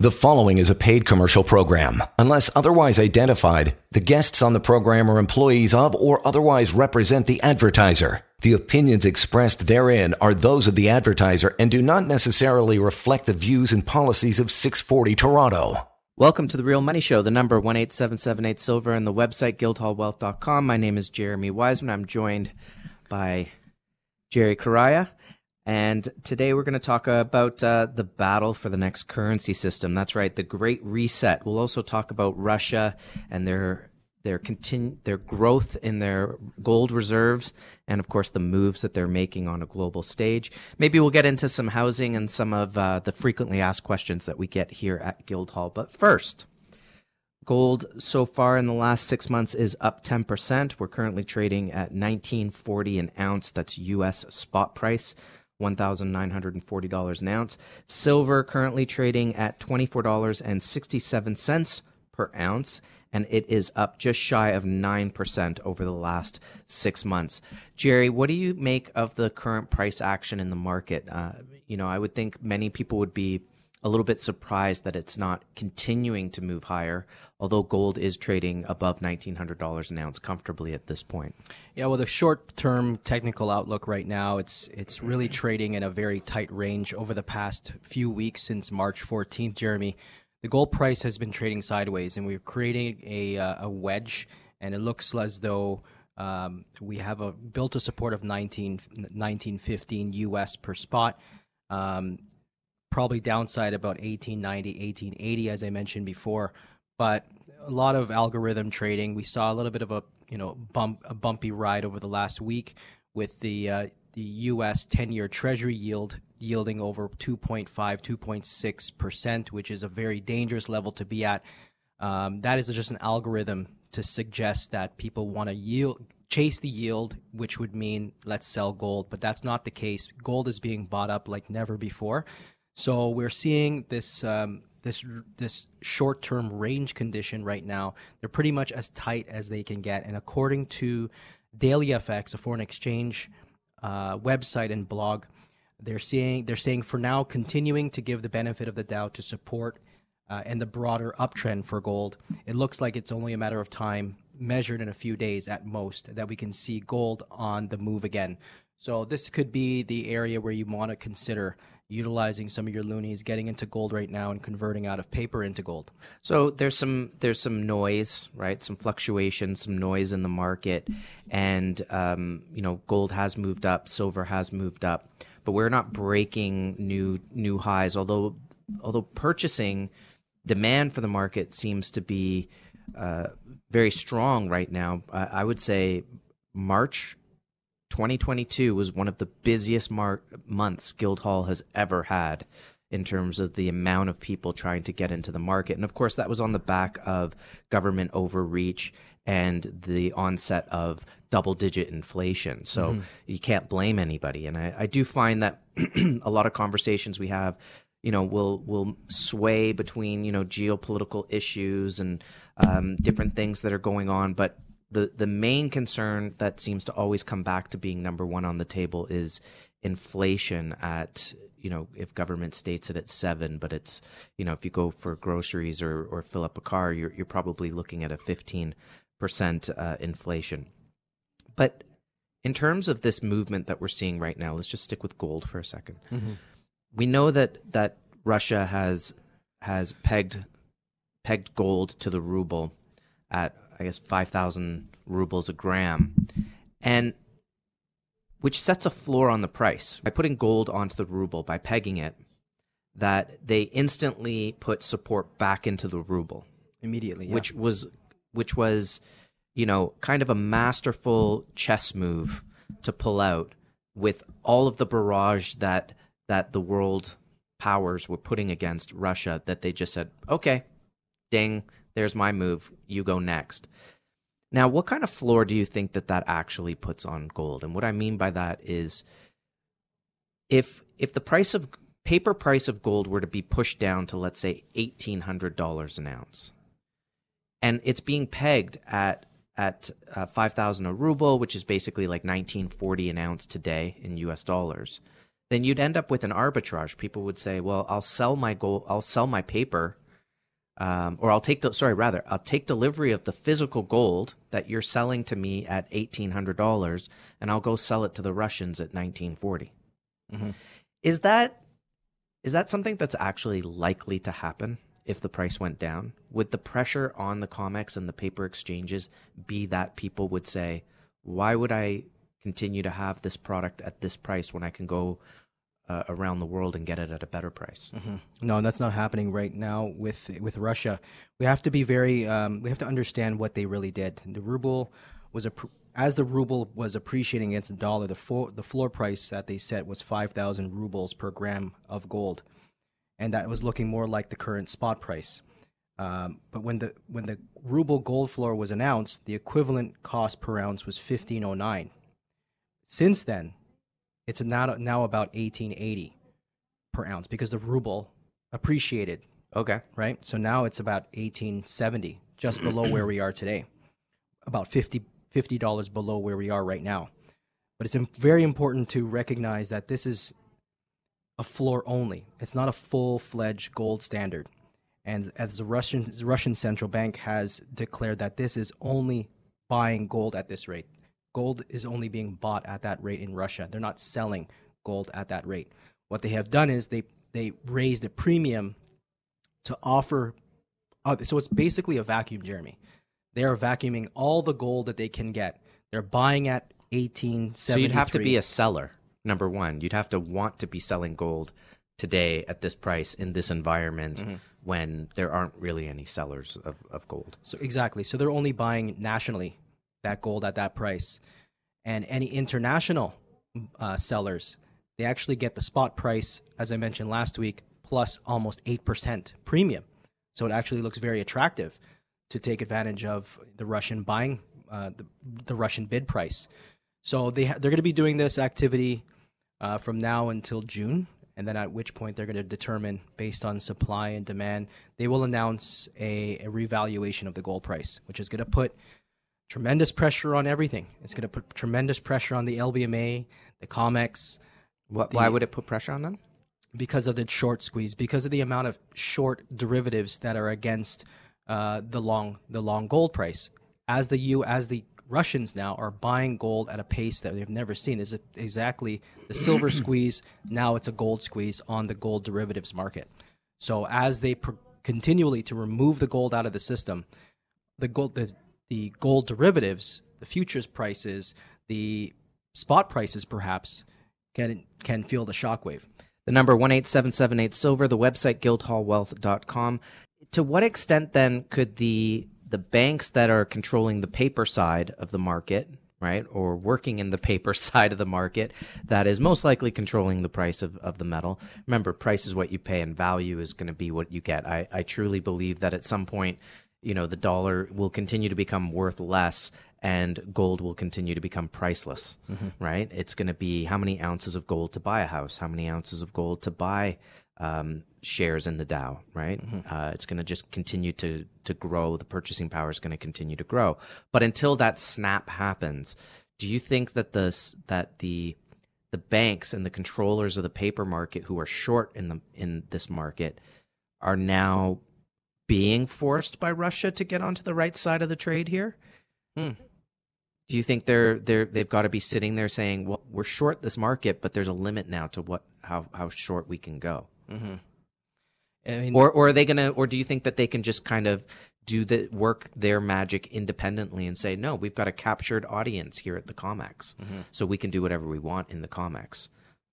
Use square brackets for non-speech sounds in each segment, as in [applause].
The following is a paid commercial program. Unless otherwise identified, the guests on the program are employees of or otherwise represent the advertiser. The opinions expressed therein are those of the advertiser and do not necessarily reflect the views and policies of 640 Toronto. Welcome to the Real Money Show, the number 18778 Silver and the website guildhallwealth.com. My name is Jeremy Wiseman. I'm joined by Jerry Correia. And today we're going to talk about uh, the battle for the next currency system. That's right, the Great Reset. We'll also talk about Russia and their their continu- their growth in their gold reserves, and of course the moves that they're making on a global stage. Maybe we'll get into some housing and some of uh, the frequently asked questions that we get here at Guildhall. But first, gold so far in the last six months is up 10%. We're currently trading at 1940 an ounce. That's U.S. spot price. $1,940 an ounce. Silver currently trading at $24.67 per ounce, and it is up just shy of 9% over the last six months. Jerry, what do you make of the current price action in the market? Uh, you know, I would think many people would be a little bit surprised that it's not continuing to move higher, although gold is trading above $1,900 an ounce comfortably at this point. Yeah, well, the short-term technical outlook right now, it's it's really trading in a very tight range over the past few weeks since March 14th, Jeremy. The gold price has been trading sideways, and we're creating a, uh, a wedge, and it looks as though um, we have a built a support of 19, 1915 US per spot. Um, probably downside about 1890, 1880, as I mentioned before. But a lot of algorithm trading. We saw a little bit of a you know bump a bumpy ride over the last week with the uh, the U.S. 10-year Treasury yield yielding over 2.5, 2.6 percent, which is a very dangerous level to be at. Um, that is just an algorithm to suggest that people want to yield chase the yield, which would mean let's sell gold, but that's not the case. Gold is being bought up like never before. So we're seeing this um, this this short term range condition right now. They're pretty much as tight as they can get, and according to Daily FX, a foreign exchange uh, website and blog, they're seeing they're saying for now continuing to give the benefit of the doubt to support uh, and the broader uptrend for gold. It looks like it's only a matter of time, measured in a few days at most, that we can see gold on the move again. So this could be the area where you want to consider utilizing some of your loonies, getting into gold right now and converting out of paper into gold. So there's some there's some noise, right? Some fluctuation, some noise in the market, and um, you know, gold has moved up, silver has moved up, but we're not breaking new new highs. Although although purchasing demand for the market seems to be uh, very strong right now. I, I would say March 2022 was one of the busiest mar- months Guildhall has ever had in terms of the amount of people trying to get into the market. And of course, that was on the back of government overreach and the onset of double digit inflation. So mm-hmm. you can't blame anybody. And I, I do find that [clears throat] a lot of conversations we have you know will will sway between you know geopolitical issues and um, different things that are going on but the the main concern that seems to always come back to being number one on the table is inflation at you know if government states it at seven but it's you know if you go for groceries or or fill up a car you're you're probably looking at a 15 percent uh, inflation but in terms of this movement that we're seeing right now let's just stick with gold for a 2nd mm-hmm. we know that that Russia has has pegged pegged gold to the ruble at I guess, 5,000 rubles a gram. And which sets a floor on the price. By putting gold onto the ruble, by pegging it, that they instantly put support back into the ruble immediately, yeah. which was which was you know kind of a masterful chess move to pull out with all of the barrage that that the world powers were putting against Russia that they just said okay ding there's my move. You go next. Now, what kind of floor do you think that that actually puts on gold? And what I mean by that is if if the price of paper price of gold were to be pushed down to let's say $1800 an ounce and it's being pegged at at uh, 5000 a ruble which is basically like 1940 an ounce today in US dollars then you'd end up with an arbitrage. People would say, "Well, I'll sell my gold, I'll sell my paper, um, or I'll take, de- sorry, rather, I'll take delivery of the physical gold that you're selling to me at eighteen hundred dollars, and I'll go sell it to the Russians at nineteen Mhm. Is that is that something that's actually likely to happen if the price went down? Would the pressure on the COMEX and the paper exchanges be that people would say, "Why would I continue to have this product at this price when I can go uh, around the world and get it at a better price?" No, that's not happening right now with with Russia. We have to be very. Um, we have to understand what they really did. The ruble was a as the ruble was appreciating against the dollar. The fo- the floor price that they set was five thousand rubles per gram of gold, and that was looking more like the current spot price. Um, but when the when the ruble gold floor was announced, the equivalent cost per ounce was fifteen oh nine. Since then, it's now now about eighteen eighty per ounce because the ruble appreciated, Okay. right? So now it's about 1870, just [clears throat] below where we are today. About 50 dollars below where we are right now. But it's very important to recognize that this is a floor only. It's not a full-fledged gold standard. And as the Russian the Russian central bank has declared that this is only buying gold at this rate. Gold is only being bought at that rate in Russia. They're not selling gold at that rate. What they have done is they they raised the premium to offer. Uh, so it's basically a vacuum, Jeremy. They are vacuuming all the gold that they can get. They're buying at eighteen So you'd have to be a seller. Number one, you'd have to want to be selling gold today at this price in this environment when there aren't really any sellers of, of gold. So exactly. So they're only buying nationally that gold at that price, and any international uh, sellers they actually get the spot price, as I mentioned last week, plus almost eight percent premium. So it actually looks very attractive to take advantage of the Russian buying, uh, the, the Russian bid price. So they ha- they're going to be doing this activity uh, from now until June, and then at which point they're going to determine based on supply and demand. They will announce a, a revaluation of the gold price, which is going to put tremendous pressure on everything. It's going to put tremendous pressure on the LBMA, the COMEX, What, why would it put pressure on them? because of the short squeeze, because of the amount of short derivatives that are against uh, the long the long gold price. As the U as the Russians now are buying gold at a pace that they've never seen. Is it exactly the silver [clears throat] squeeze? Now it's a gold squeeze on the gold derivatives market. So as they pr- continually to remove the gold out of the system, the gold the, the gold derivatives, the futures prices, the spot prices perhaps can can feel the shockwave. The number 18778 silver, the website guildhallwealth.com. To what extent then could the the banks that are controlling the paper side of the market, right, or working in the paper [laughs] side of the market that is most likely controlling the price of, of the metal. Remember, price is what you pay and value is going to be what you get. I, I truly believe that at some point, you know, the dollar will continue to become worth less and gold will continue to become priceless, right? It's going to be how many ounces of gold to buy a house, how many ounces of gold to buy um, shares in the Dow, right? Uh, it's going to just continue to to grow. The purchasing power is going to continue to grow. But until that snap happens, do you think that the that the the banks and the controllers of the paper market who are short in the in this market are now being forced by Russia to get onto the right side of the trade here? Hmm. Do you think they're they're they've got to be sitting there saying, "Well, we're short this market, but there's a limit now to what how how short we can go." Mm-hmm. I mean, Or or are they gonna? Or do you think that they can just kind of do the work their magic independently and say, "No, we've got a captured audience here at the Comex, so we can do whatever we want in the Comex."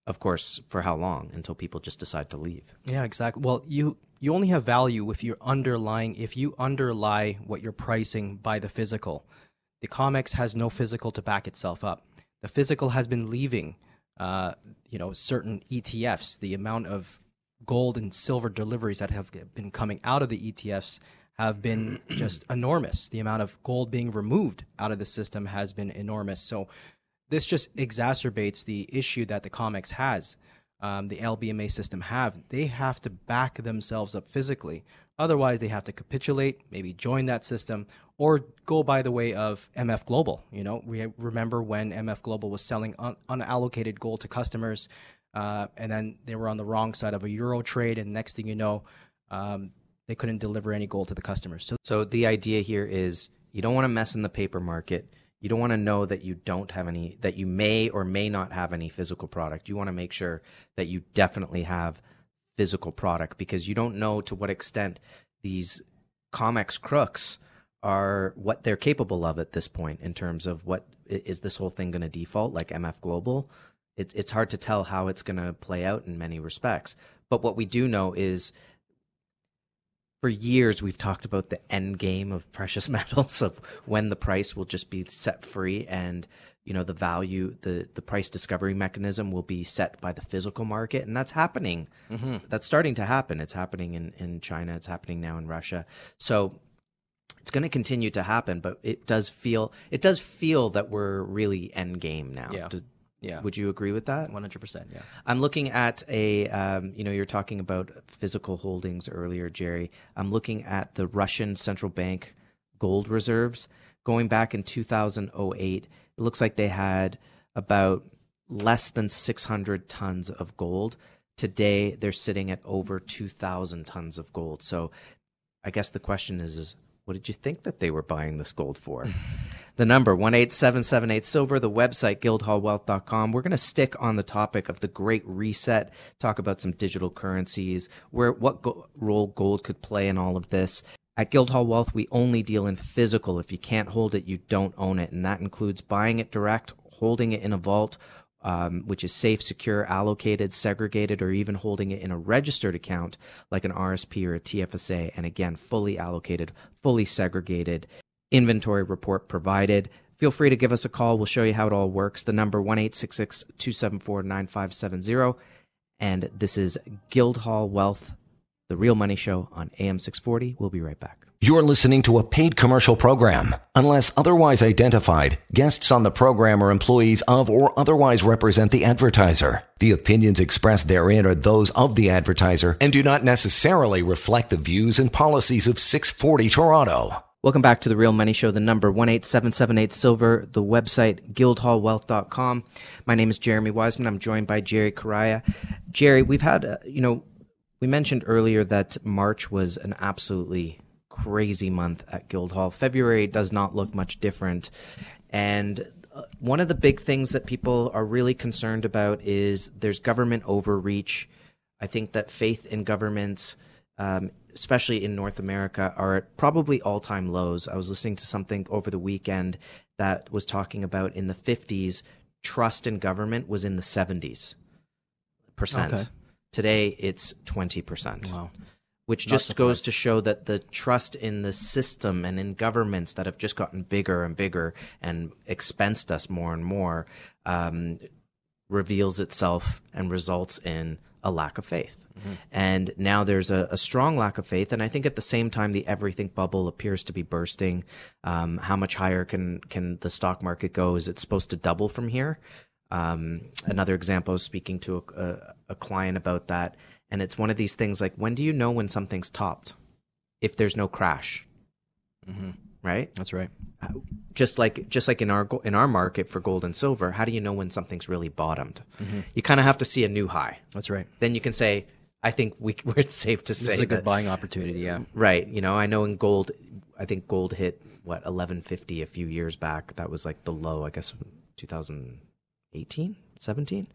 Of course, for how long? Until people just decide to leave. yeah, exactly. Well, you you only have value if you're underlying if you underlie what you're pricing by the physical. The COMEX has no physical to back itself up. The physical has been leaving, uh, you know, certain ETFs. The amount of gold and silver deliveries that have been coming out of the ETFs have been [clears throat] just enormous. The amount of gold being removed out of the system has been enormous. So this just exacerbates the issue that the COMEX has, um, the LBMA system have. They have to back themselves up physically. Otherwise, they have to capitulate, maybe join that system, or go by the way of MF Global. You know, we remember when MF Global was selling un- unallocated gold to customers. uh, and then they were on the wrong side of a euro trade, and next thing you know, um, they couldn't deliver any gold to the customers. So, so the idea here is you don't want to mess in the paper market. You don't want to know that you don't have any, that you may or may not have any physical product. You want to make sure that you definitely have physical product because you don't know to what extent these COMEX crooks are what they're capable of at this point in terms of what is this whole thing going to default like MF Global. It, it's hard to tell how it's going to play out in many respects. But what we do know is for years we've talked about the end game of precious [laughs] metals of when the price will just be set free and you know the value the the price discovery mechanism will be set by the physical market. And that's happening. Mm-hmm. that's starting to happen. It's happening in in China. It's happening now in Russia. So it's going to continue to happen but it does feel it does feel that we're really end game now yeah. To, yeah. Would you agree with that? 100%. Yeah. I'm looking at a, um, you know, you're talking about physical holdings earlier, Jerry. I'm looking at the Russian central bank gold reserves going back in 2008. It looks like they had about less than 600 tons of gold. Today, they're sitting at over 2,000 tons of gold. So I guess the question is, is what did you think that they were buying this gold for? [laughs] the number 18778 silver, the website guildhallwealth.com. We're going to stick on the topic of the great reset, talk about some digital currencies, where what go- role gold could play in all of this. At Guildhall Wealth, we only deal in physical. If you can't hold it, you don't own it. And that includes buying it direct, holding it in a vault, um, which is safe, secure, allocated, segregated, or even holding it in a registered account like an RSP or a TFSA. And again, fully allocated, fully segregated, inventory report provided. Feel free to give us a call. We'll show you how it all works. The number 1 274 9570. And this is Guildhall Wealth, the real money show on AM 640. We'll be right back. You're listening to a paid commercial program. Unless otherwise identified, guests on the program are employees of or otherwise represent the advertiser. The opinions expressed therein are those of the advertiser and do not necessarily reflect the views and policies of 640 Toronto. Welcome back to the Real Money Show, the number 18778 Silver, the website guildhallwealth.com. My name is Jeremy Wiseman. I'm joined by Jerry Correia. Jerry, we've had, uh, you know, we mentioned earlier that March was an absolutely crazy month at Guildhall. February does not look much different. And uh, one of the big things that people are really concerned about is there's government overreach. I think that faith in governments, um, especially in North America, are at probably all time lows. I was listening to something over the weekend that was talking about in the 50s, trust in government was in the 70s percent. Okay. Today, it's 20%. Wow which just goes to show that the trust in the system and in governments that have just gotten bigger and bigger and expensed us more and more um, reveals itself and results in a lack of faith. Mm-hmm. And now there's a, a, strong lack of faith. And I think at the same time, the everything bubble appears to be bursting. Um, how much higher can, can the stock market go? Is it supposed to double from here? Um, another example, I was speaking to a, a, a client about that and it's one of these things like when do you know when something's topped if there's no crash mm-hmm. right that's right just like just like in our in our market for gold and silver how do you know when something's really bottomed? Mm-hmm. you kind of have to see a new high. That's right. Then you can say i think we, [laughs] we're safe to this say is a good that, buying opportunity yeah. Right you know i know in gold i think gold hit what 1150 a few years back. That was like the low i guess 2018 17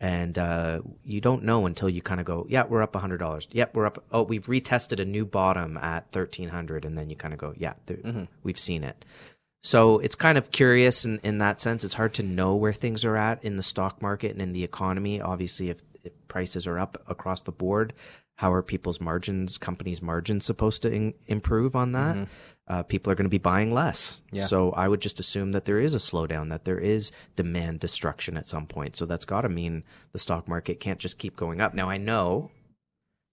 and uh, you don't know until you kind of go, yeah, we're up hundred dollars. Yep, we're up. Oh, we've retested a new bottom at thirteen hundred, and then you kind of go, yeah, mm-hmm. we've seen it. So it's kind of curious in, in that sense. It's hard to know where things are at in the stock market and in the economy. Obviously, if, if prices are up across the board, how are people's margins, companies' margins supposed to in, improve on that? Mm-hmm. Uh, people are going to be buying less. Yeah. So I would just assume that there is a slowdown, that there is demand destruction at some point. So that's got to mean the stock market can't just keep going up. Now I know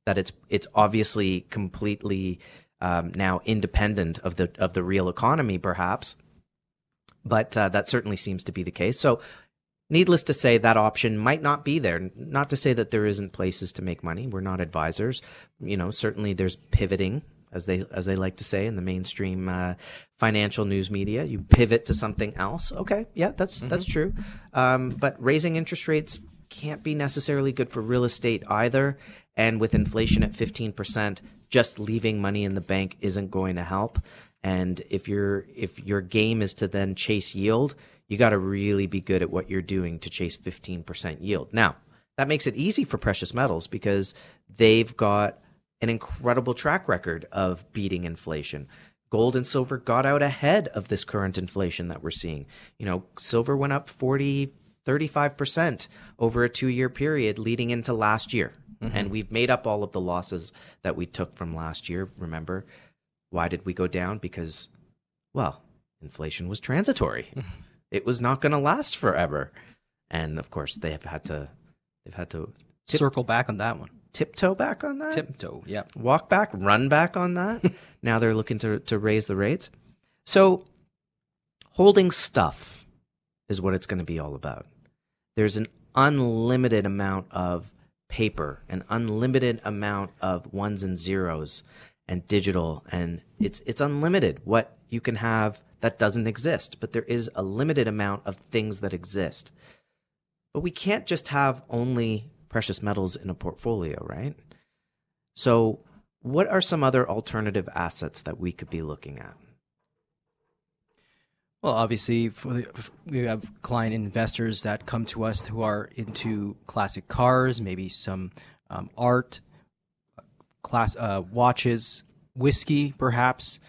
that it's it's obviously completely um, now independent of the of the real economy, perhaps, but uh, that certainly seems to be the case. So Needless to say, that option might not be there. Not to say that there isn't places to make money. We're not advisors. You know, certainly there's pivoting, as they as they like to say in the mainstream uh, financial news media. You pivot to something else. Okay, yeah, that's mm-hmm. that's true. Um, but raising interest rates can't be necessarily good for real estate either. And with inflation at 15%, just leaving money in the bank isn't going to help. And if your if your game is to then chase yield, you got to really be good at what you're doing to chase 15% yield. Now, that makes it easy for precious metals because they've got an incredible track record of beating inflation. Gold and silver got out ahead of this current inflation that we're seeing. You know, silver went up 40, 35% over a two year period leading into last year. Mm-hmm. And we've made up all of the losses that we took from last year. Remember, why did we go down? Because, well, inflation was transitory. [laughs] it was not going to last forever. And of course, they have had to, they've had to tip, circle back on that one. Tiptoe back on that. Tiptoe, yeah. Walk back, run back on that. [laughs] now they're looking to to raise the rates. So, holding stuff is what it's going to be all about. There's an unlimited amount of paper, an unlimited amount of ones and zeros and digital and it's it's unlimited what you can have that doesn't exist, but there is a limited amount of things that exist. But we can't just have only precious metals in a portfolio, right? So, what are some other alternative assets that we could be looking at? Well, obviously, the, we have client investors that come to us who are into classic cars, maybe some um, art, class uh, watches, whiskey, perhaps.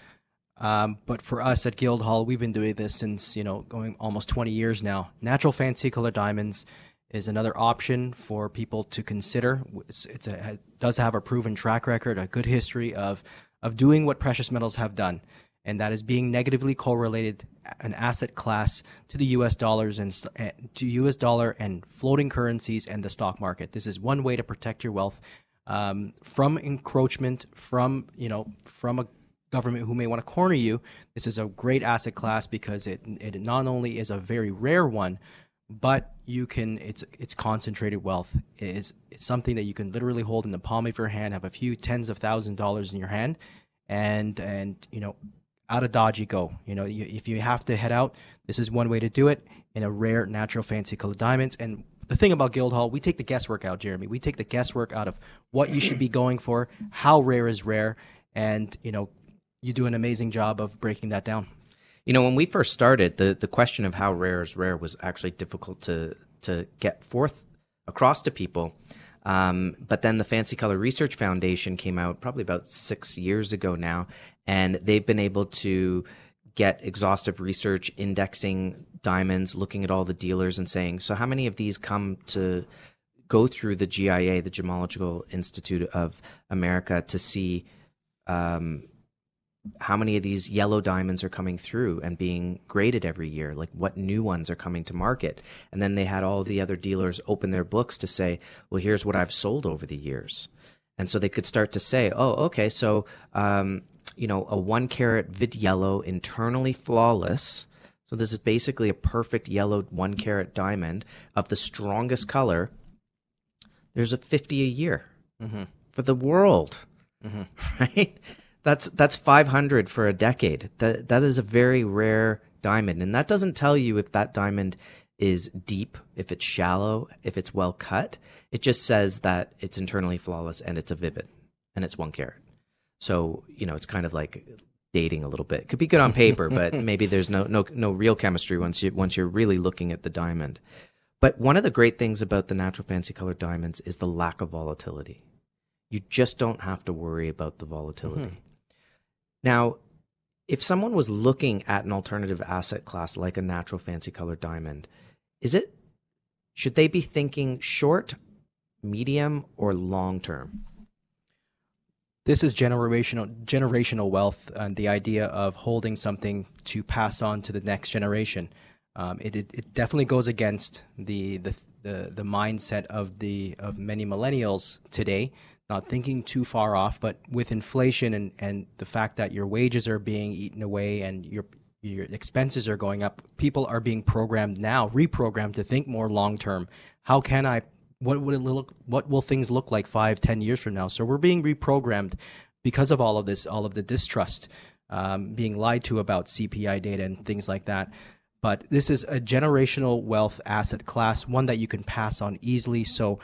Um, but for us at Guildhall, we've been doing this since you know going almost 20 years now. Natural fancy color diamonds is another option for people to consider. It's, it's a, it does have a proven track record, a good history of of doing what precious metals have done and that is being negatively correlated an asset class to the US dollars and eh, to US dollar and floating currencies and the stock market. This is one way to protect your wealth um, from encroachment from you know from a government who may want to corner you. This is a great asset class because it it not only is a very rare one, but you can it's it's concentrated wealth. It is it's something that you can literally hold in the palm of your hand, have a few tens of thousand dollars in your hand, and and you know out of Dodge you go. You know, you, if you have to head out, this is one way to do it in a rare, natural, fancy colored diamonds. And the thing about Guildhall, we take the guesswork out, Jeremy. We take the guesswork out of what you should be going for, how rare is rare, and you know, you do an amazing job of breaking that down. You know, when we first started, the the question of how rare is rare was actually difficult to to get forth across to people. Um, but then the Fancy Color Research Foundation came out probably about six years ago now, and they've been able to get exhaustive research indexing diamonds, looking at all the dealers and saying, so how many of these come to go through the GIA, the Gemological Institute of America, to see um, how many of these yellow diamonds are coming through and being graded every year? Like what new ones are coming to market? And then they had all the other dealers open their books to say well here's what i've sold over the years. And so they could start to say oh okay so um, you know a one carat vid yellow internally flawless so this is basically a perfect yellow one carat diamond of the strongest color. There's a 50 a year mm-hmm. for the world. Mm-hmm. [laughs] right that's that's 500 for a decade. That that is a very rare diamond, and that doesn't tell you if that diamond is deep, if it's shallow, if it's well cut. It just says that it's internally flawless and it's a vivid, and it's one carat. So you know, it's kind of like dating a little bit. It could be good on paper, [laughs] but maybe there's no no no real chemistry once you once you're really looking at the diamond. But one of the great things about the natural fancy colored diamonds is the lack of volatility. You just don't have to worry about the volatility. Mm-hmm. Now, if someone was looking at an alternative asset class like a natural fancy colored diamond, is it should they be thinking short, medium, or long term? This is generational generational wealth and the idea of holding something to pass on to the next generation. Um, it, it, it definitely goes against the, the the the mindset of the of many millennials today not thinking too far off, but with inflation and, and the fact that your wages are being eaten away and your your expenses are going up, people are being programmed now, reprogrammed to think more long term. How can I? What would it look? What will things look like five, ten years from now? So we're being reprogrammed because of all of this, all of the distrust, um, being lied to about CPI data and things like that. But this is a generational wealth asset class, one that you can pass on easily. So,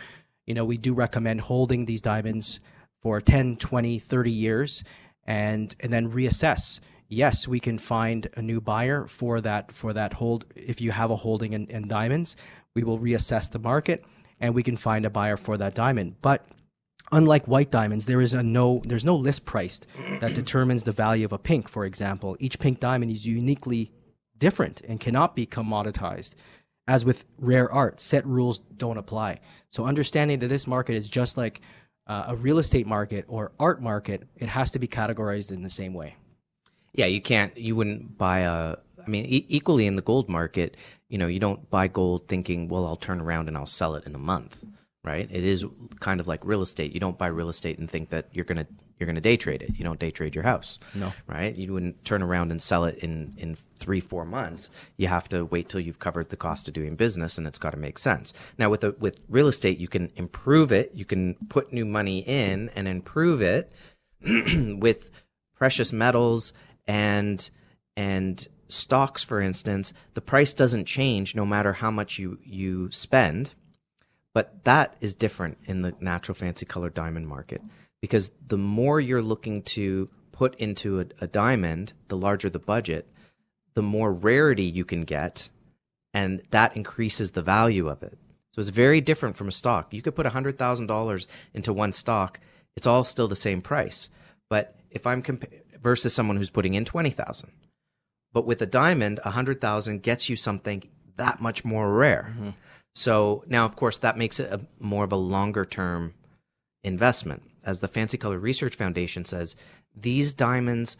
you know, we do recommend holding these diamonds for 10, 20, 30 years and and then reassess. Yes, we can find a new buyer for that for that hold if you have a holding in, in diamonds. We will reassess the market and we can find a buyer for that diamond. But unlike white diamonds, there is a no there's no list price that [clears throat] determines the value of a pink, for example. Each pink diamond is uniquely different and cannot be commoditized. As with rare art, set rules don't apply. So understanding that this market is just like uh, a real estate market or art market, it has to be categorized in the same way. Yeah, you can't. You wouldn't buy a. I mean, e- equally in the gold market, you know, you don't buy gold thinking, well, I'll turn around and I'll sell it in a month, right? It is kind of like real estate. You don't buy real estate and think that you're gonna you're gonna day trade it. You don't day trade your house, No. right? You wouldn't turn around and sell it in in three four months. You have to wait till you've covered the cost of doing business, and it's got to make sense. Now with a, with real estate, you can improve it. You can put new money in and improve it [clears throat] with precious metals and and stocks for instance the price doesn't change no matter how much you you spend but that is different in the natural fancy color diamond market because the more you're looking to put into a, a diamond the larger the budget the more rarity you can get and that increases the value of it. So it's very different from a stock. You could put $100000 into one stock. It's all still the same price. But if i'm compa- versus someone who's putting in 20000 but with a diamond 100000 gets you something that much more rare mm-hmm. So now of course that makes it a more of a longer term investment. As the fancy color research foundation says these diamonds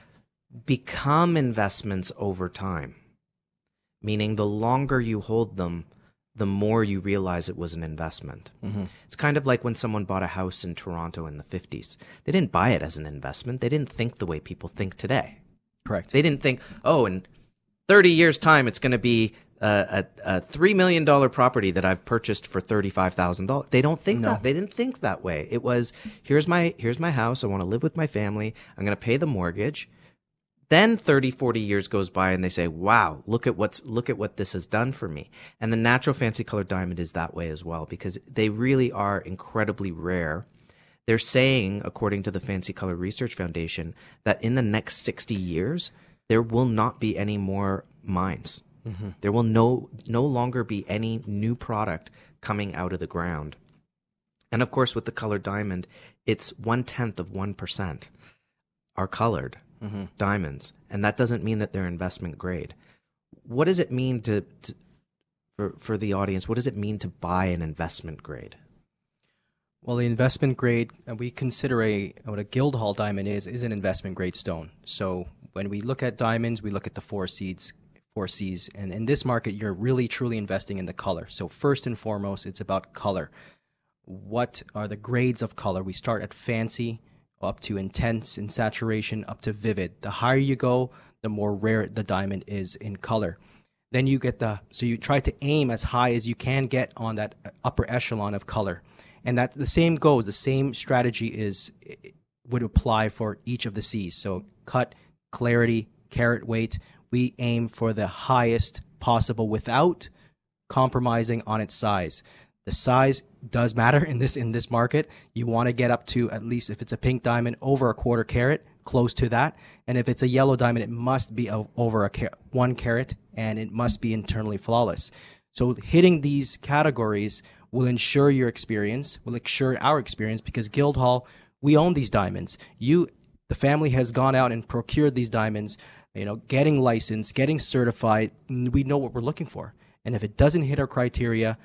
become investments over time meaning the longer you hold them the more you realize it was an investment. Mm-hmm. It's kind of like when someone bought a house in toronto in the 50s they didn't buy it as an investment. They didn't think the way people think today. Correct. they didn't think, oh, in 30 years' time, it's going to be a, a, $3 million property that I've purchased for $35,000. They don't think that. They didn't think that way. It was, here's my, here's my house. I want to live with my family. I'm going to pay the mortgage. Then 30, 40 years goes by and they say, wow, look at what's, look at what this has done for me. And the natural fancy colored diamond is that way as well because they really are incredibly rare. They're saying, according to the Fancy Color Research Foundation, that in the next 60 years, there will not be any more mines. There will no, no longer be any new product coming out of the ground. And of course, with the colored diamond, it's one tenth of 1% are colored diamonds. And that doesn't mean that they're investment grade. What does it mean to, to for, for the audience, what does it mean to buy an investment grade? Well, the investment grade, uh, we consider a what a Guildhall diamond is is an investment grade stone. So when we look at diamonds, we look at the four C's, four C's, and in this market, you're really truly investing in the color. So first and foremost, it's about color. What are the grades of color? We start at fancy, up to intense in saturation, up to vivid. The higher you go, the more rare the diamond is in color. Then you get the so you try to aim as high as you can get on that upper echelon of color and that the same goes the same strategy is would apply for each of the c's so cut clarity carat weight we aim for the highest possible without compromising on its size. The size does matter in this in this market. You want to get up to at least if it's a pink diamond over a quarter carat close to that. And if it's a yellow diamond it must be over a car- one carat and it must be internally flawless. So hitting these categories will ensure your experience, will ensure our experience because Guildhall, we own these diamonds. You, the family has gone out and procured these diamonds, you know, getting licensed, getting certified. We know what we're looking for. And if it doesn't hit our criteria,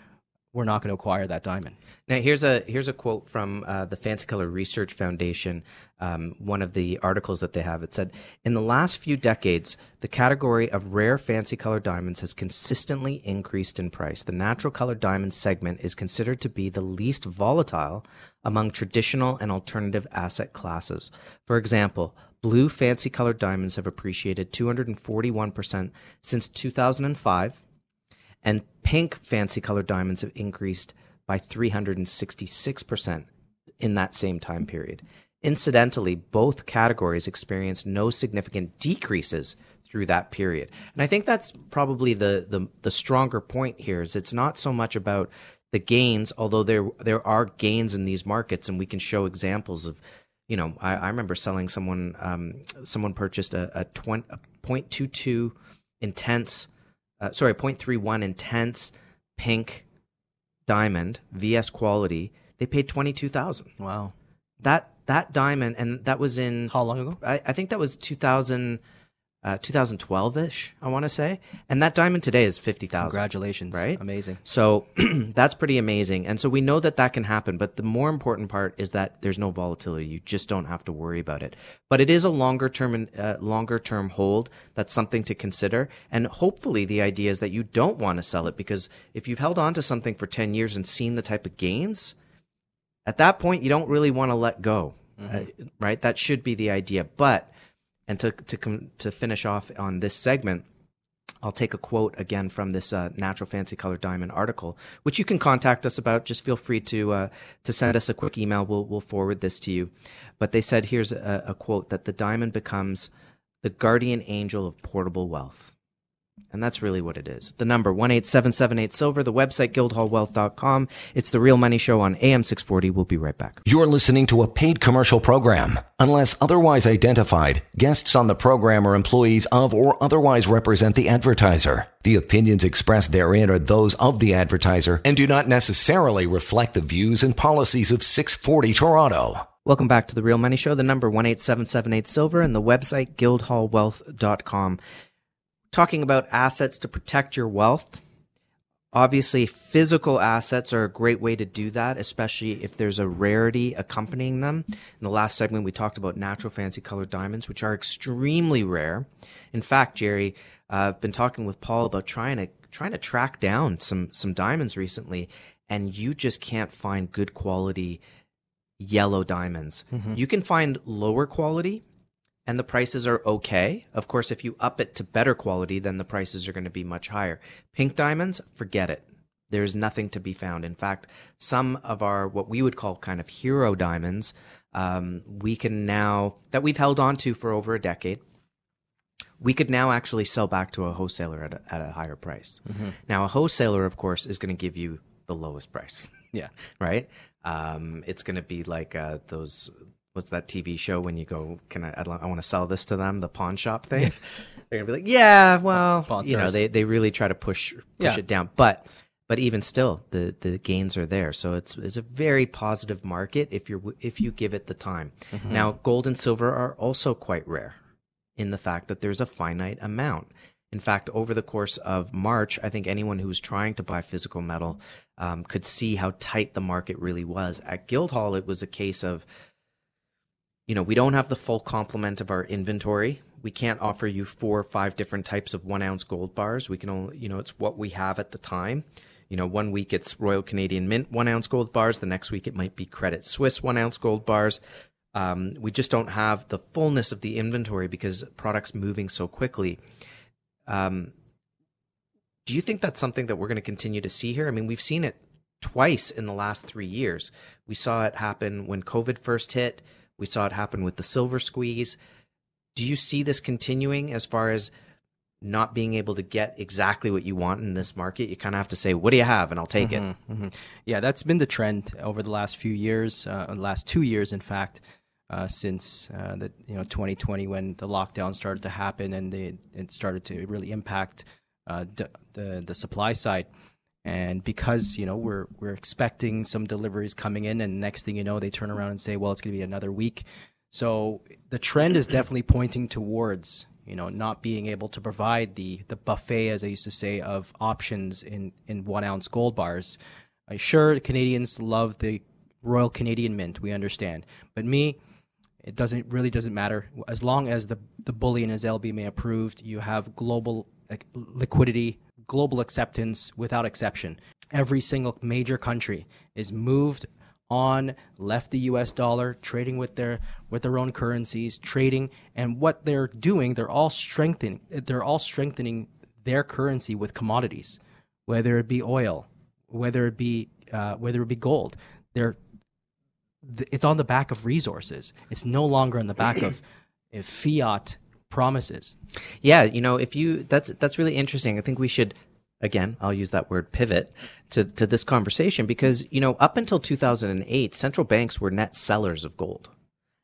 we're not going to acquire that diamond. Now here's a here's a quote from uh, the Fancy Color Research Foundation. Um, one of the articles that they have it said, in the last few decades, the category of rare fancy color diamonds has consistently increased in price. The natural color diamond segment is considered to be the least volatile among traditional and alternative asset classes. For example, blue fancy colored diamonds have appreciated 241% since 2005 and pink fancy colored diamonds have increased by 366% in that same time period. Incidentally, both categories experienced no significant decreases through that period. And I think that's probably the the, the stronger point here is it's not so much about the gains, although there there are gains in these markets, and we can show examples of. You know, I, I remember selling someone. Um, someone purchased a, a, 20, a 0.22 intense, uh, sorry, 0.31 intense pink diamond VS quality. They paid twenty two thousand. Wow. That that diamond, and that was in How long ago? I, I think that was two thousand. Uh, 2012ish, I want to say, and that diamond today is fifty thousand. Congratulations. Right? Amazing. So [clears throat] that's pretty amazing. And so we know that that can happen. But the more important part is that there's no volatility. You just don't have to worry about it. But it is a longer term, uh, longer term hold. That's something to consider. And hopefully the idea is that you don't want to sell it because if you've held on to something for 10 years and seen the type of gains, at that point, you don't really want to let go. Uh, right? That should be the idea. But, and to, to, to finish off on this segment, I'll take a quote again from this uh, natural fancy color diamond article, which you can contact us about. Just feel free to uh, to send us a quick email. We'll we'll forward this to you. But they said here's a, a quote that the diamond becomes the guardian angel of portable wealth. And that's really what it is. The number 18778 silver, the website guildhallwealth.com. It's the Real Money Show on AM 640. We'll be right back. You're listening to a paid commercial program. Unless otherwise identified, guests on the program are employees of or otherwise represent the advertiser. The opinions expressed therein are those of the advertiser and do not necessarily reflect the views and policies of 640 Toronto. Welcome back to the Real Money Show. The number 18778 silver and the website guildhallwealth.com. Talking about assets to protect your wealth. Obviously, physical assets are a great way to do that, especially if there's a rarity accompanying them. In the last segment, we talked about natural fancy colored diamonds, which are extremely rare. In fact, Jerry, uh, I've been talking with Paul about trying to trying to track down some some diamonds recently, and you just can't find good quality yellow diamonds. You can find lower quality and the prices are okay. Of course, if you up it to better quality, then the prices are going to be much higher. Pink diamonds, forget it. There's nothing to be found. In fact, some of our what we would call kind of hero diamonds, um, we can now that we've held on to for over a decade, we could now actually sell back to a wholesaler at a, at a higher price. Now, a wholesaler, of course, is going to give you the lowest price Yeah. right? Um, it's going to be like uh, those. What's that TV show when you go? Can I? I, want to sell this to them. The pawn shop things. [laughs] They're gonna be like, yeah, well, you know, they they really try to push push Yeah. it down, but but even still, the the gains are there. So it's it's a very positive market if you're if you give it the time. Now, gold and silver are also quite rare in the fact that there's a finite amount. In fact, over the course of March, I think anyone who was trying to buy physical metal um, could see how tight the market really was. At Guildhall, it was a case of, you know, we don't have the full complement of our inventory. We can't offer you four or five different types of one ounce gold bars. We can only, you know, it's what we have at the time. You know, one week it's Royal Canadian Mint one ounce gold bars. The next week it might be Credit Suisse one ounce gold bars. Um, we just don't have the fullness of the inventory because products moving so quickly. Um, do you think that's something that we're going to continue to see here? I mean, we've seen it twice in the last three years. We saw it happen when COVID first hit. We saw it happen with the silver squeeze. Do you see this continuing as far as not being able to get exactly what you want in this market? You kind of have to say, "What do you have?" and I'll take it. Mhm. Yeah, that's been the trend over the last few years, uh, last two years, in fact, uh, since uh, the you know 2020 when the lockdown started to happen and they, it started to really impact uh, d- the the supply side. And because you know we're we're expecting some deliveries coming in, and next thing you know, they turn around and say, "Well, it's going to be another week." So the trend is definitely pointing towards you know not being able to provide the the buffet, as I used to say, of options in in one ounce gold bars. Uh, sure, Canadians love the Royal Canadian Mint. We understand, but me, it doesn't really doesn't matter as long as the the bullion is LBMA approved. You have global liquidity, global acceptance without exception. Every single major country is moved on, left the U.S. dollar, trading with their with their own currencies, trading, and what they're doing, they're all strengthening. They're all strengthening their currency with commodities, whether it be oil, whether it be uh, whether it be gold. They're it's on the back of resources. It's no longer on the back of [clears throat] fiat promises. Yeah, you know, if you that's that's really interesting. I think we should again, I'll use that word pivot to to this conversation because, you know, up until 2008, central banks were net sellers of gold.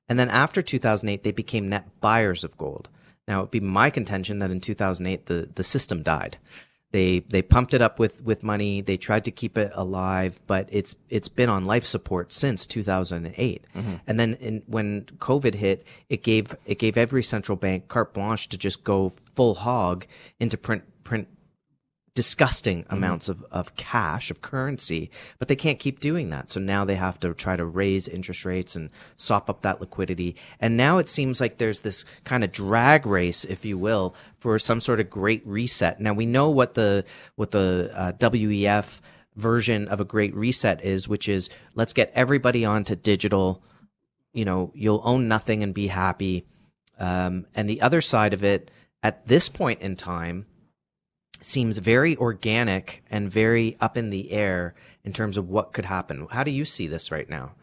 And then after 2008, they became net buyers of gold. Now, it'd be my contention that in 2008 the the system died. They they pumped it up with with money. They tried to keep it alive, but it's it's been on life support since 2008. Mm-hmm. And then in, when COVID hit, it gave it gave every central bank carte blanche to just go full hog into print disgusting mm-hmm. amounts of, of cash, of currency, but they can't keep doing that. So now they have to try to raise interest rates and sop up that liquidity. And now it seems like there's this kind of drag race, if you will, for some sort of great reset. Now we know what the, what the uh, WEF version of a great reset is, which is let's get everybody onto digital. You know, you'll own nothing and be happy. Um, and the other side of it, at this point in time, seems very organic and very up in the air in terms of what could happen. How do you see this right now?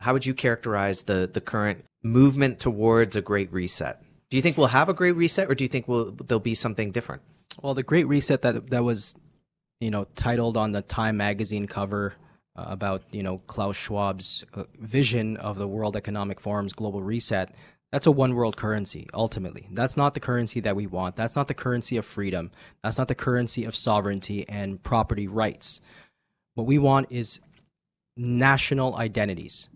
How would you characterize the the current movement towards a great reset? Do you think we'll have a great reset, or do you think we'll, there'll be something different? Well, the great reset that that was, you know, titled on the Time magazine cover uh, about you know Klaus Schwab's uh, vision of the World Economic Forum's global reset that's a one world currency, ultimately. That's not the currency that we want. That's not the currency of freedom. That's not the currency of sovereignty and property rights. What we want is national identities.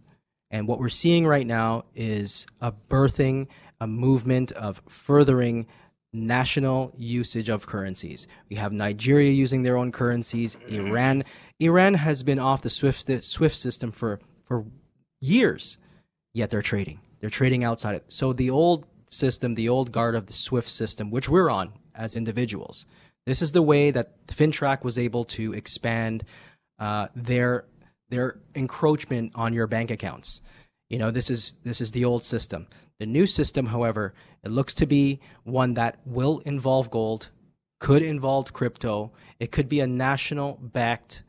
And what we're seeing right now is a birthing, a movement of furthering national usage of currencies. We have Nigeria using their own currencies, Iran. Iran has been off the SWIFT, SWIFT system for, for years, yet they're trading. They're trading outside it. So the old system, the old guard of the SWIFT system, which we're on as individuals, this is the way that FINTRAC was able to expand uh, their their encroachment on your bank accounts. You know, this is this is the old system. The new system, however, it looks to be one that will involve gold, could involve crypto. It could be a national backed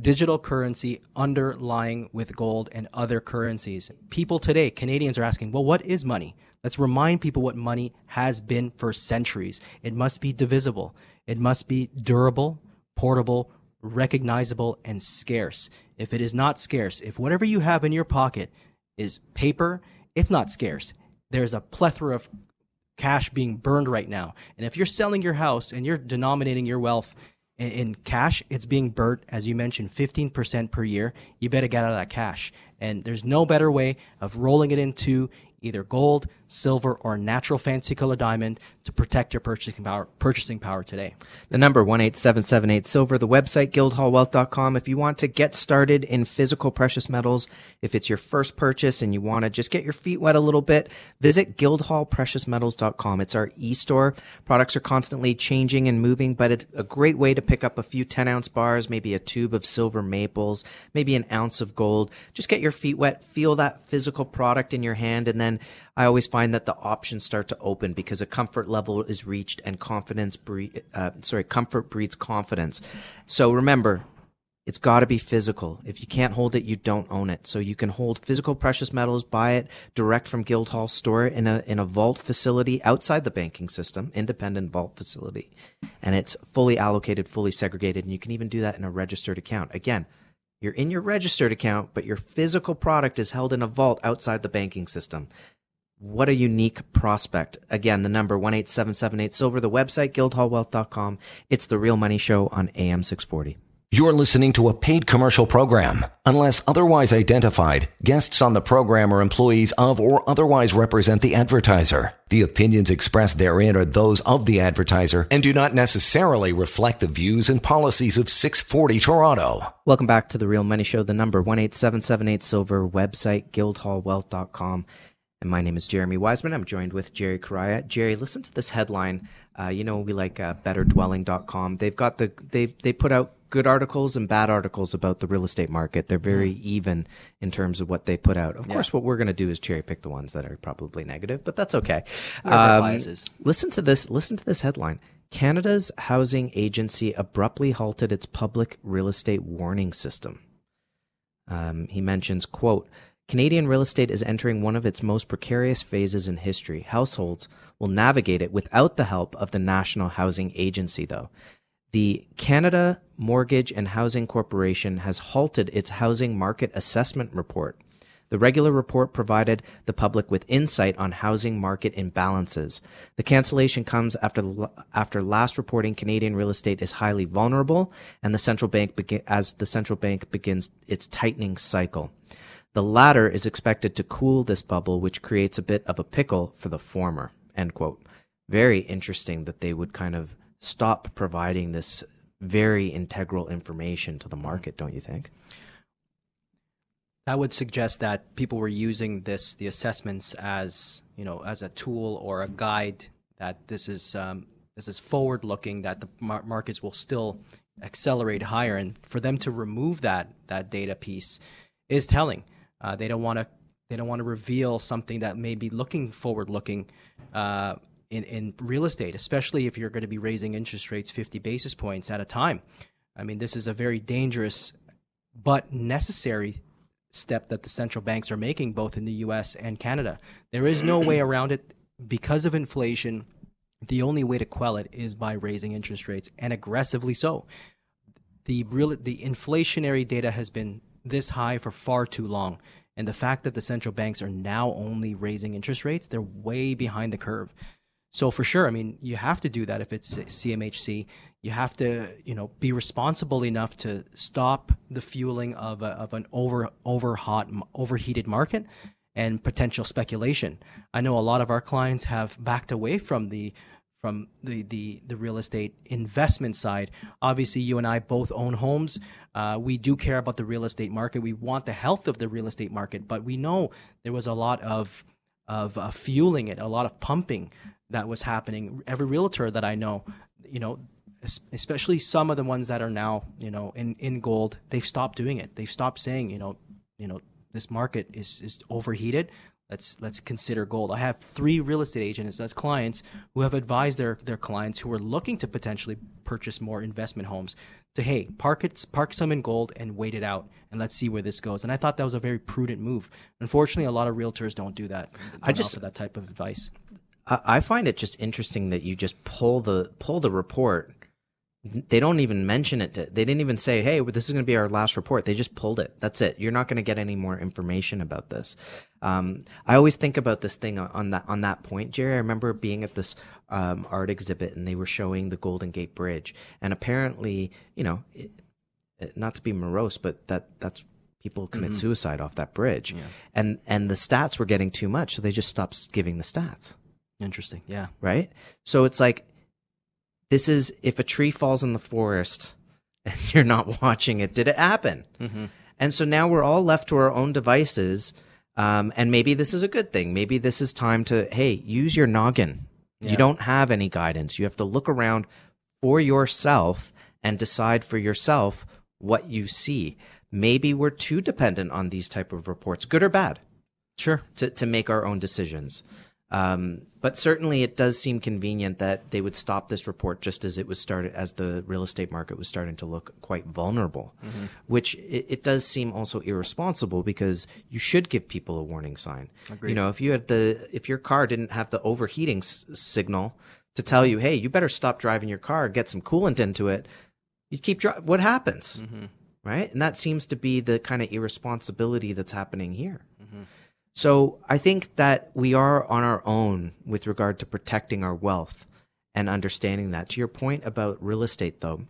digital currency underlying with gold and other currencies. People today, Canadians, are asking, well, what is money? Let's remind people what money has been for centuries. It must be divisible, it must be durable, portable, recognizable, and scarce. If it is not scarce, if whatever you have in your pocket is paper, it's not scarce. There's a plethora of cash being burned right now. And if you're selling your house and you're denominating your wealth in cash, it's being burnt, as you mentioned, 15% per year. You better get out of that cash. And there's no better way of rolling it into either gold, silver, or natural fancy color diamond to protect your purchasing power, purchasing power today. The number 18778 silver, the website guildhallwealth.com. If you want to get started in physical precious metals, if it's your first purchase and you want to just get your feet wet a little bit, visit guildhallpreciousmetals.com. It's our e-store. Products are constantly changing and moving, but it's a great way to pick up a few 10 ounce bars, maybe a tube of silver maples, maybe an ounce of gold. Just get your feet wet, feel that physical product in your hand, and then I always find that the options start to open because a comfort level is reached and confidence uh, sorry, comfort breeds confidence. So remember, it's got to be physical. If you can't hold it, you don't own it. So you can hold physical precious metals, buy it direct from Guildhall store in a in a vault facility outside the banking system, independent vault facility, and it's fully allocated, fully segregated, and you can even do that in a registered account. Again, you're in your registered account, but your physical product is held in a vault outside the banking system. What a unique prospect. Again, the number 18778 silver, the website guildhallwealth.com. It's the real money show on AM 640. You're listening to a paid commercial program. Unless otherwise identified, guests on the program are employees of or otherwise represent the advertiser. The opinions expressed therein are those of the advertiser and do not necessarily reflect the views and policies of 640 Toronto. Welcome back to the Real Money Show, the number 18778 silver, website guildhallwealth.com. And my name is Jeremy Wiseman. I'm joined with Jerry Correia. Jerry, listen to this headline. Uh, you know, we like uh, betterdwelling.com. They've got the, they, they put out good articles and bad articles about the real estate market. They're very mm. even in terms of what they put out. Of yeah. course, what we're going to do is cherry pick the ones that are probably negative, but that's okay. Um, listen to this. Listen to this headline. Canada's housing agency abruptly halted its public real estate warning system. Um, he mentions, quote, Canadian real estate is entering one of its most precarious phases in history. Households will navigate it without the help of the National Housing Agency, though. The Canada Mortgage and Housing Corporation has halted its housing market assessment report. The regular report provided the public with insight on housing market imbalances. The cancellation comes after after last reporting Canadian real estate is highly vulnerable and the central bank as the central bank begins its tightening cycle. The latter is expected to cool this bubble, which creates a bit of a pickle for the former. End quote. Very interesting that they would kind of stop providing this very integral information to the market, don't you think? That would suggest that people were using this the assessments as you know as a tool or a guide that this is um, this is forward looking that the mar- markets will still accelerate higher and for them to remove that that data piece is telling uh, they don't want to they don't want to reveal something that may be looking forward looking uh, in, in real estate, especially if you're going to be raising interest rates 50 basis points at a time. I mean, this is a very dangerous but necessary step that the central banks are making both in the US and Canada. There is no way [clears throat] around it because of inflation. The only way to quell it is by raising interest rates and aggressively so. The real the inflationary data has been this high for far too long. And the fact that the central banks are now only raising interest rates, they're way behind the curve. So for sure, I mean, you have to do that if it's CMHC. You have to, you know, be responsible enough to stop the fueling of, a, of an over over hot overheated market and potential speculation. I know a lot of our clients have backed away from the from the, the, the real estate investment side. Obviously, you and I both own homes. Uh, we do care about the real estate market. We want the health of the real estate market, but we know there was a lot of of uh, fueling it, a lot of pumping that was happening. Every realtor that I know, you know, especially some of the ones that are now, you know, in, in gold, they've stopped doing it. They've stopped saying, you know, you know, this market is, is overheated let's let's consider gold. I have three real estate agents as clients who have advised their their clients who are looking to potentially purchase more investment homes to hey park it park some in gold and wait it out and let's see where this goes. And I thought that was a very prudent move. Unfortunately, a lot of realtors don't do that. I just that type of advice. I find it just interesting that you just pull the pull the report they don't even mention it. To, they didn't even say, "Hey, this is going to be our last report." They just pulled it. That's it. You're not going to get any more information about this. Um, I always think about this thing on that on that point, Jerry. I remember being at this um, art exhibit and they were showing the Golden Gate Bridge, and apparently, you know, it, not to be morose, but that that's people commit mm-hmm. suicide off that bridge, yeah. and and the stats were getting too much, so they just stopped giving the stats. Interesting. Yeah. Right. So it's like this is if a tree falls in the forest and [laughs] you're not watching it, did it happen? Mm-hmm. And so now we're all left to our own devices. Um, and maybe this is a good thing. Maybe this is time to, hey, use your noggin. Yeah. You don't have any guidance. You have to look around for yourself and decide for yourself what you see. Maybe we're too dependent on these type of reports, good or bad. Sure. To, to make our own decisions. Um, but certainly, it does seem convenient that they would stop this report just as it was started, as the real estate market was starting to look quite vulnerable. Mm-hmm. Which it, it, does seem also irresponsible because you should give people a warning sign. Agreed. You know, if you had the if your car didn't have the overheating s- signal to tell you, hey, you better stop driving your car, get some coolant into it. You keep driving. What happens? Mm-hmm. Right, and that seems to be the kind of irresponsibility that's happening here. Mm-hmm. So I think that we are on our own with regard to protecting our wealth and understanding that. To your point about real estate, though,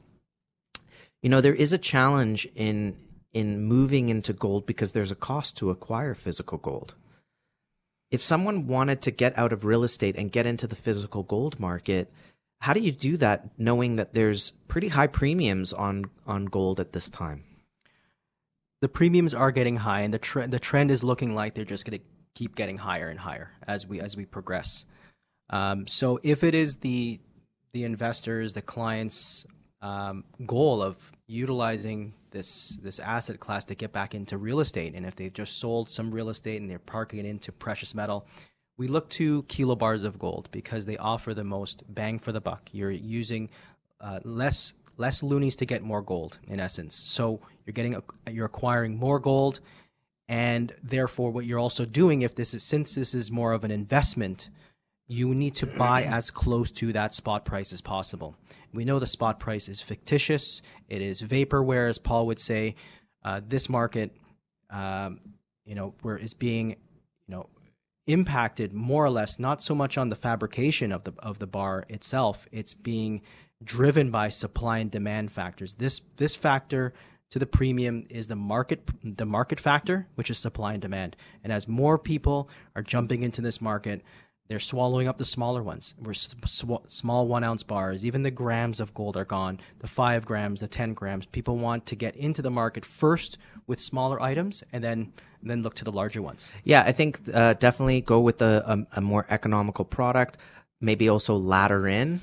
you know, there is a challenge in in moving into gold because there's a cost to acquire physical gold. If someone wanted to get out of real estate and get into the physical gold market, how do you do that knowing that there's pretty high premiums on on gold at this time? The premiums are getting high, and the trend the trend is looking like they're just going to keep getting higher and higher as we as we progress. Um, so if it is the the investors, the clients' um, goal of utilizing this this asset class to get back into real estate, and if they've just sold some real estate and they're parking it into precious metal, we look to kilo bars of gold because they offer the most bang for the buck. You're using uh, less less loonies to get more gold in essence. So you're getting you're acquiring more gold And therefore, what you're also doing, if this is since this is more of an investment, you need to buy as close to that spot price as possible. We know the spot price is fictitious; it is vaporware, as Paul would say. Uh, this market, um, you know, where is being, you know, impacted more or less not so much on the fabrication of the of the bar itself. It's being driven by supply and demand factors. This this factor to the premium is the market the market factor, which is supply and demand. And as more people are jumping into this market, they're swallowing up the smaller ones. We're sw- small one ounce bars. Even the grams of gold are gone. The five grams, the ten grams. People want to get into the market first with smaller items, and then and then look to the larger ones. Yeah, I think uh, definitely go with a, a, a more economical product. Maybe also ladder in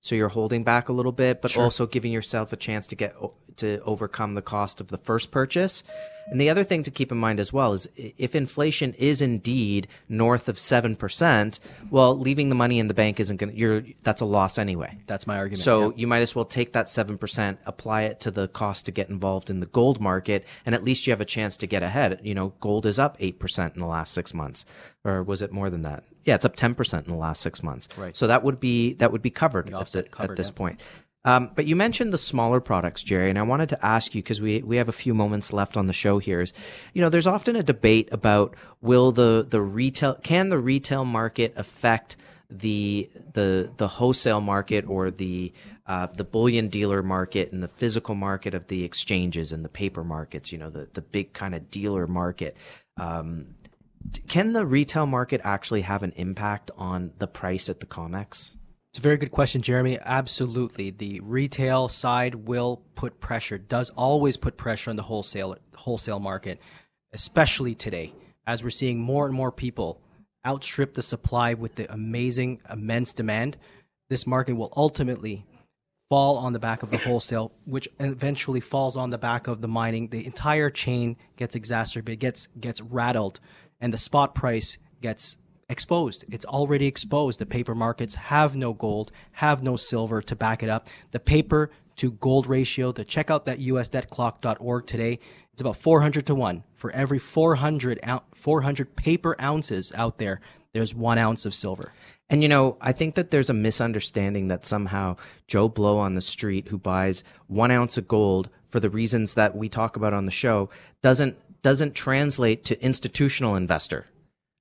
so you're holding back a little bit, but sure. also giving yourself a chance to get to overcome the cost of the first purchase. And the other thing to keep in mind as well is if inflation is indeed north of 7%, well, leaving the money in the bank isn't going to, you're, that's a loss anyway. That's my argument. So yeah. you might as well take that 7%, apply it to the cost to get involved in the gold market, and at least you have a chance to get ahead. You know, gold is up 8% in the last six months. Or was it more than that? Yeah, it's up 10% in the last six months. Right. So that would be, that would be covered, at, the, covered, at, this yeah. point. Um, but you mentioned the smaller products, Jerry, and I wanted to ask you because we we have a few moments left on the show here. Is you know, there's often a debate about will the the retail can the retail market affect the the the wholesale market or the uh, the bullion dealer market and the physical market of the exchanges and the paper markets. You know, the the big kind of dealer market. Um, can the retail market actually have an impact on the price at the COMEX? It's a very good question, Jeremy. Absolutely. The retail side will put pressure, does always put pressure on the wholesale wholesale market, especially today, as we're seeing more and more people outstrip the supply with the amazing, immense demand. This market will ultimately fall on the back of the [coughs] wholesale, which eventually falls on the back of the mining. The entire chain gets exacerbated, gets gets rattled, and the spot price gets exposed. It's already exposed. The paper markets have no gold, have no silver to back it up. The paper to gold ratio, to check out that usdebtclock.org today, it's about 400 to 1. For every 400, 400 paper ounces out there, there's one ounce of silver. And you know, I think that there's a misunderstanding that somehow Joe Blow on the street who buys one ounce of gold for the reasons that we talk about on the show doesn't doesn't translate to institutional investor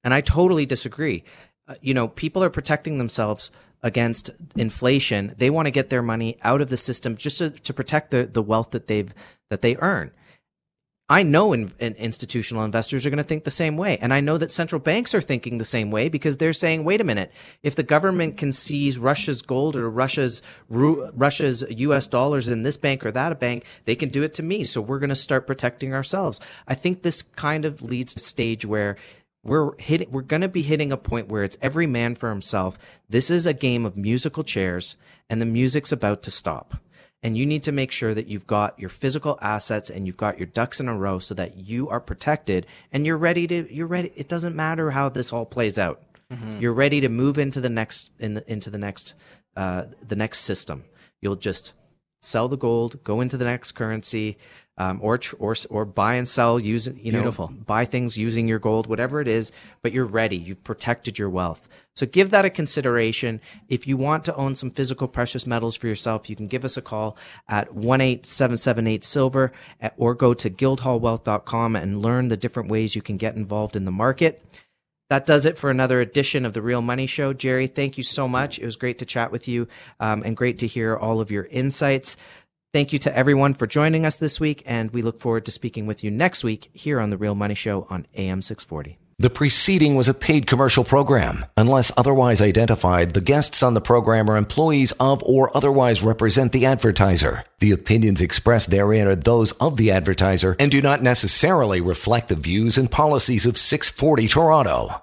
and I totally disagree. Uh, you know, people are protecting themselves against inflation. They want to get their money out of the system just to, to protect the, the wealth that they've that they earn. I know in, in institutional investors are going to think the same way. And I know that central banks are thinking the same way because they're saying, wait a minute, if the government can seize Russia's gold or Russia's, Russia's US dollars in this bank or that bank, they can do it to me. So we're going to start protecting ourselves. I think this kind of leads to a stage where we're hitting we're going to be hitting a point where it's every man for himself. This is a game of musical chairs and the music's about to stop. And you need to make sure that you've got your physical assets and you've got your ducks in a row so that you are protected and you're ready to you're ready it doesn't matter how this all plays out. Mm-hmm. you're ready to move into the next in the, into the next uh, the next system. You'll just sell the gold go into the next currency um, or or or buy and sell using you know Beautiful. buy things using your gold, whatever it is. But you're ready. You've protected your wealth. So give that a consideration. If you want to own some physical precious metals for yourself, you can give us a call at one eight seven seven eight silver, or go to guildhallwealth.com and learn the different ways you can get involved in the market. That does it for another edition of the Real Money Show. Jerry, thank you so much. It was great to chat with you um, and great to hear all of your insights. Thank you to everyone for joining us this week, and we look forward to speaking with you next week here on The Real Money Show on AM 640. The preceding was a paid commercial program. Unless otherwise identified, the guests on the program are employees of or otherwise represent the advertiser. The opinions expressed therein are those of the advertiser and do not necessarily reflect the views and policies of 640 Toronto.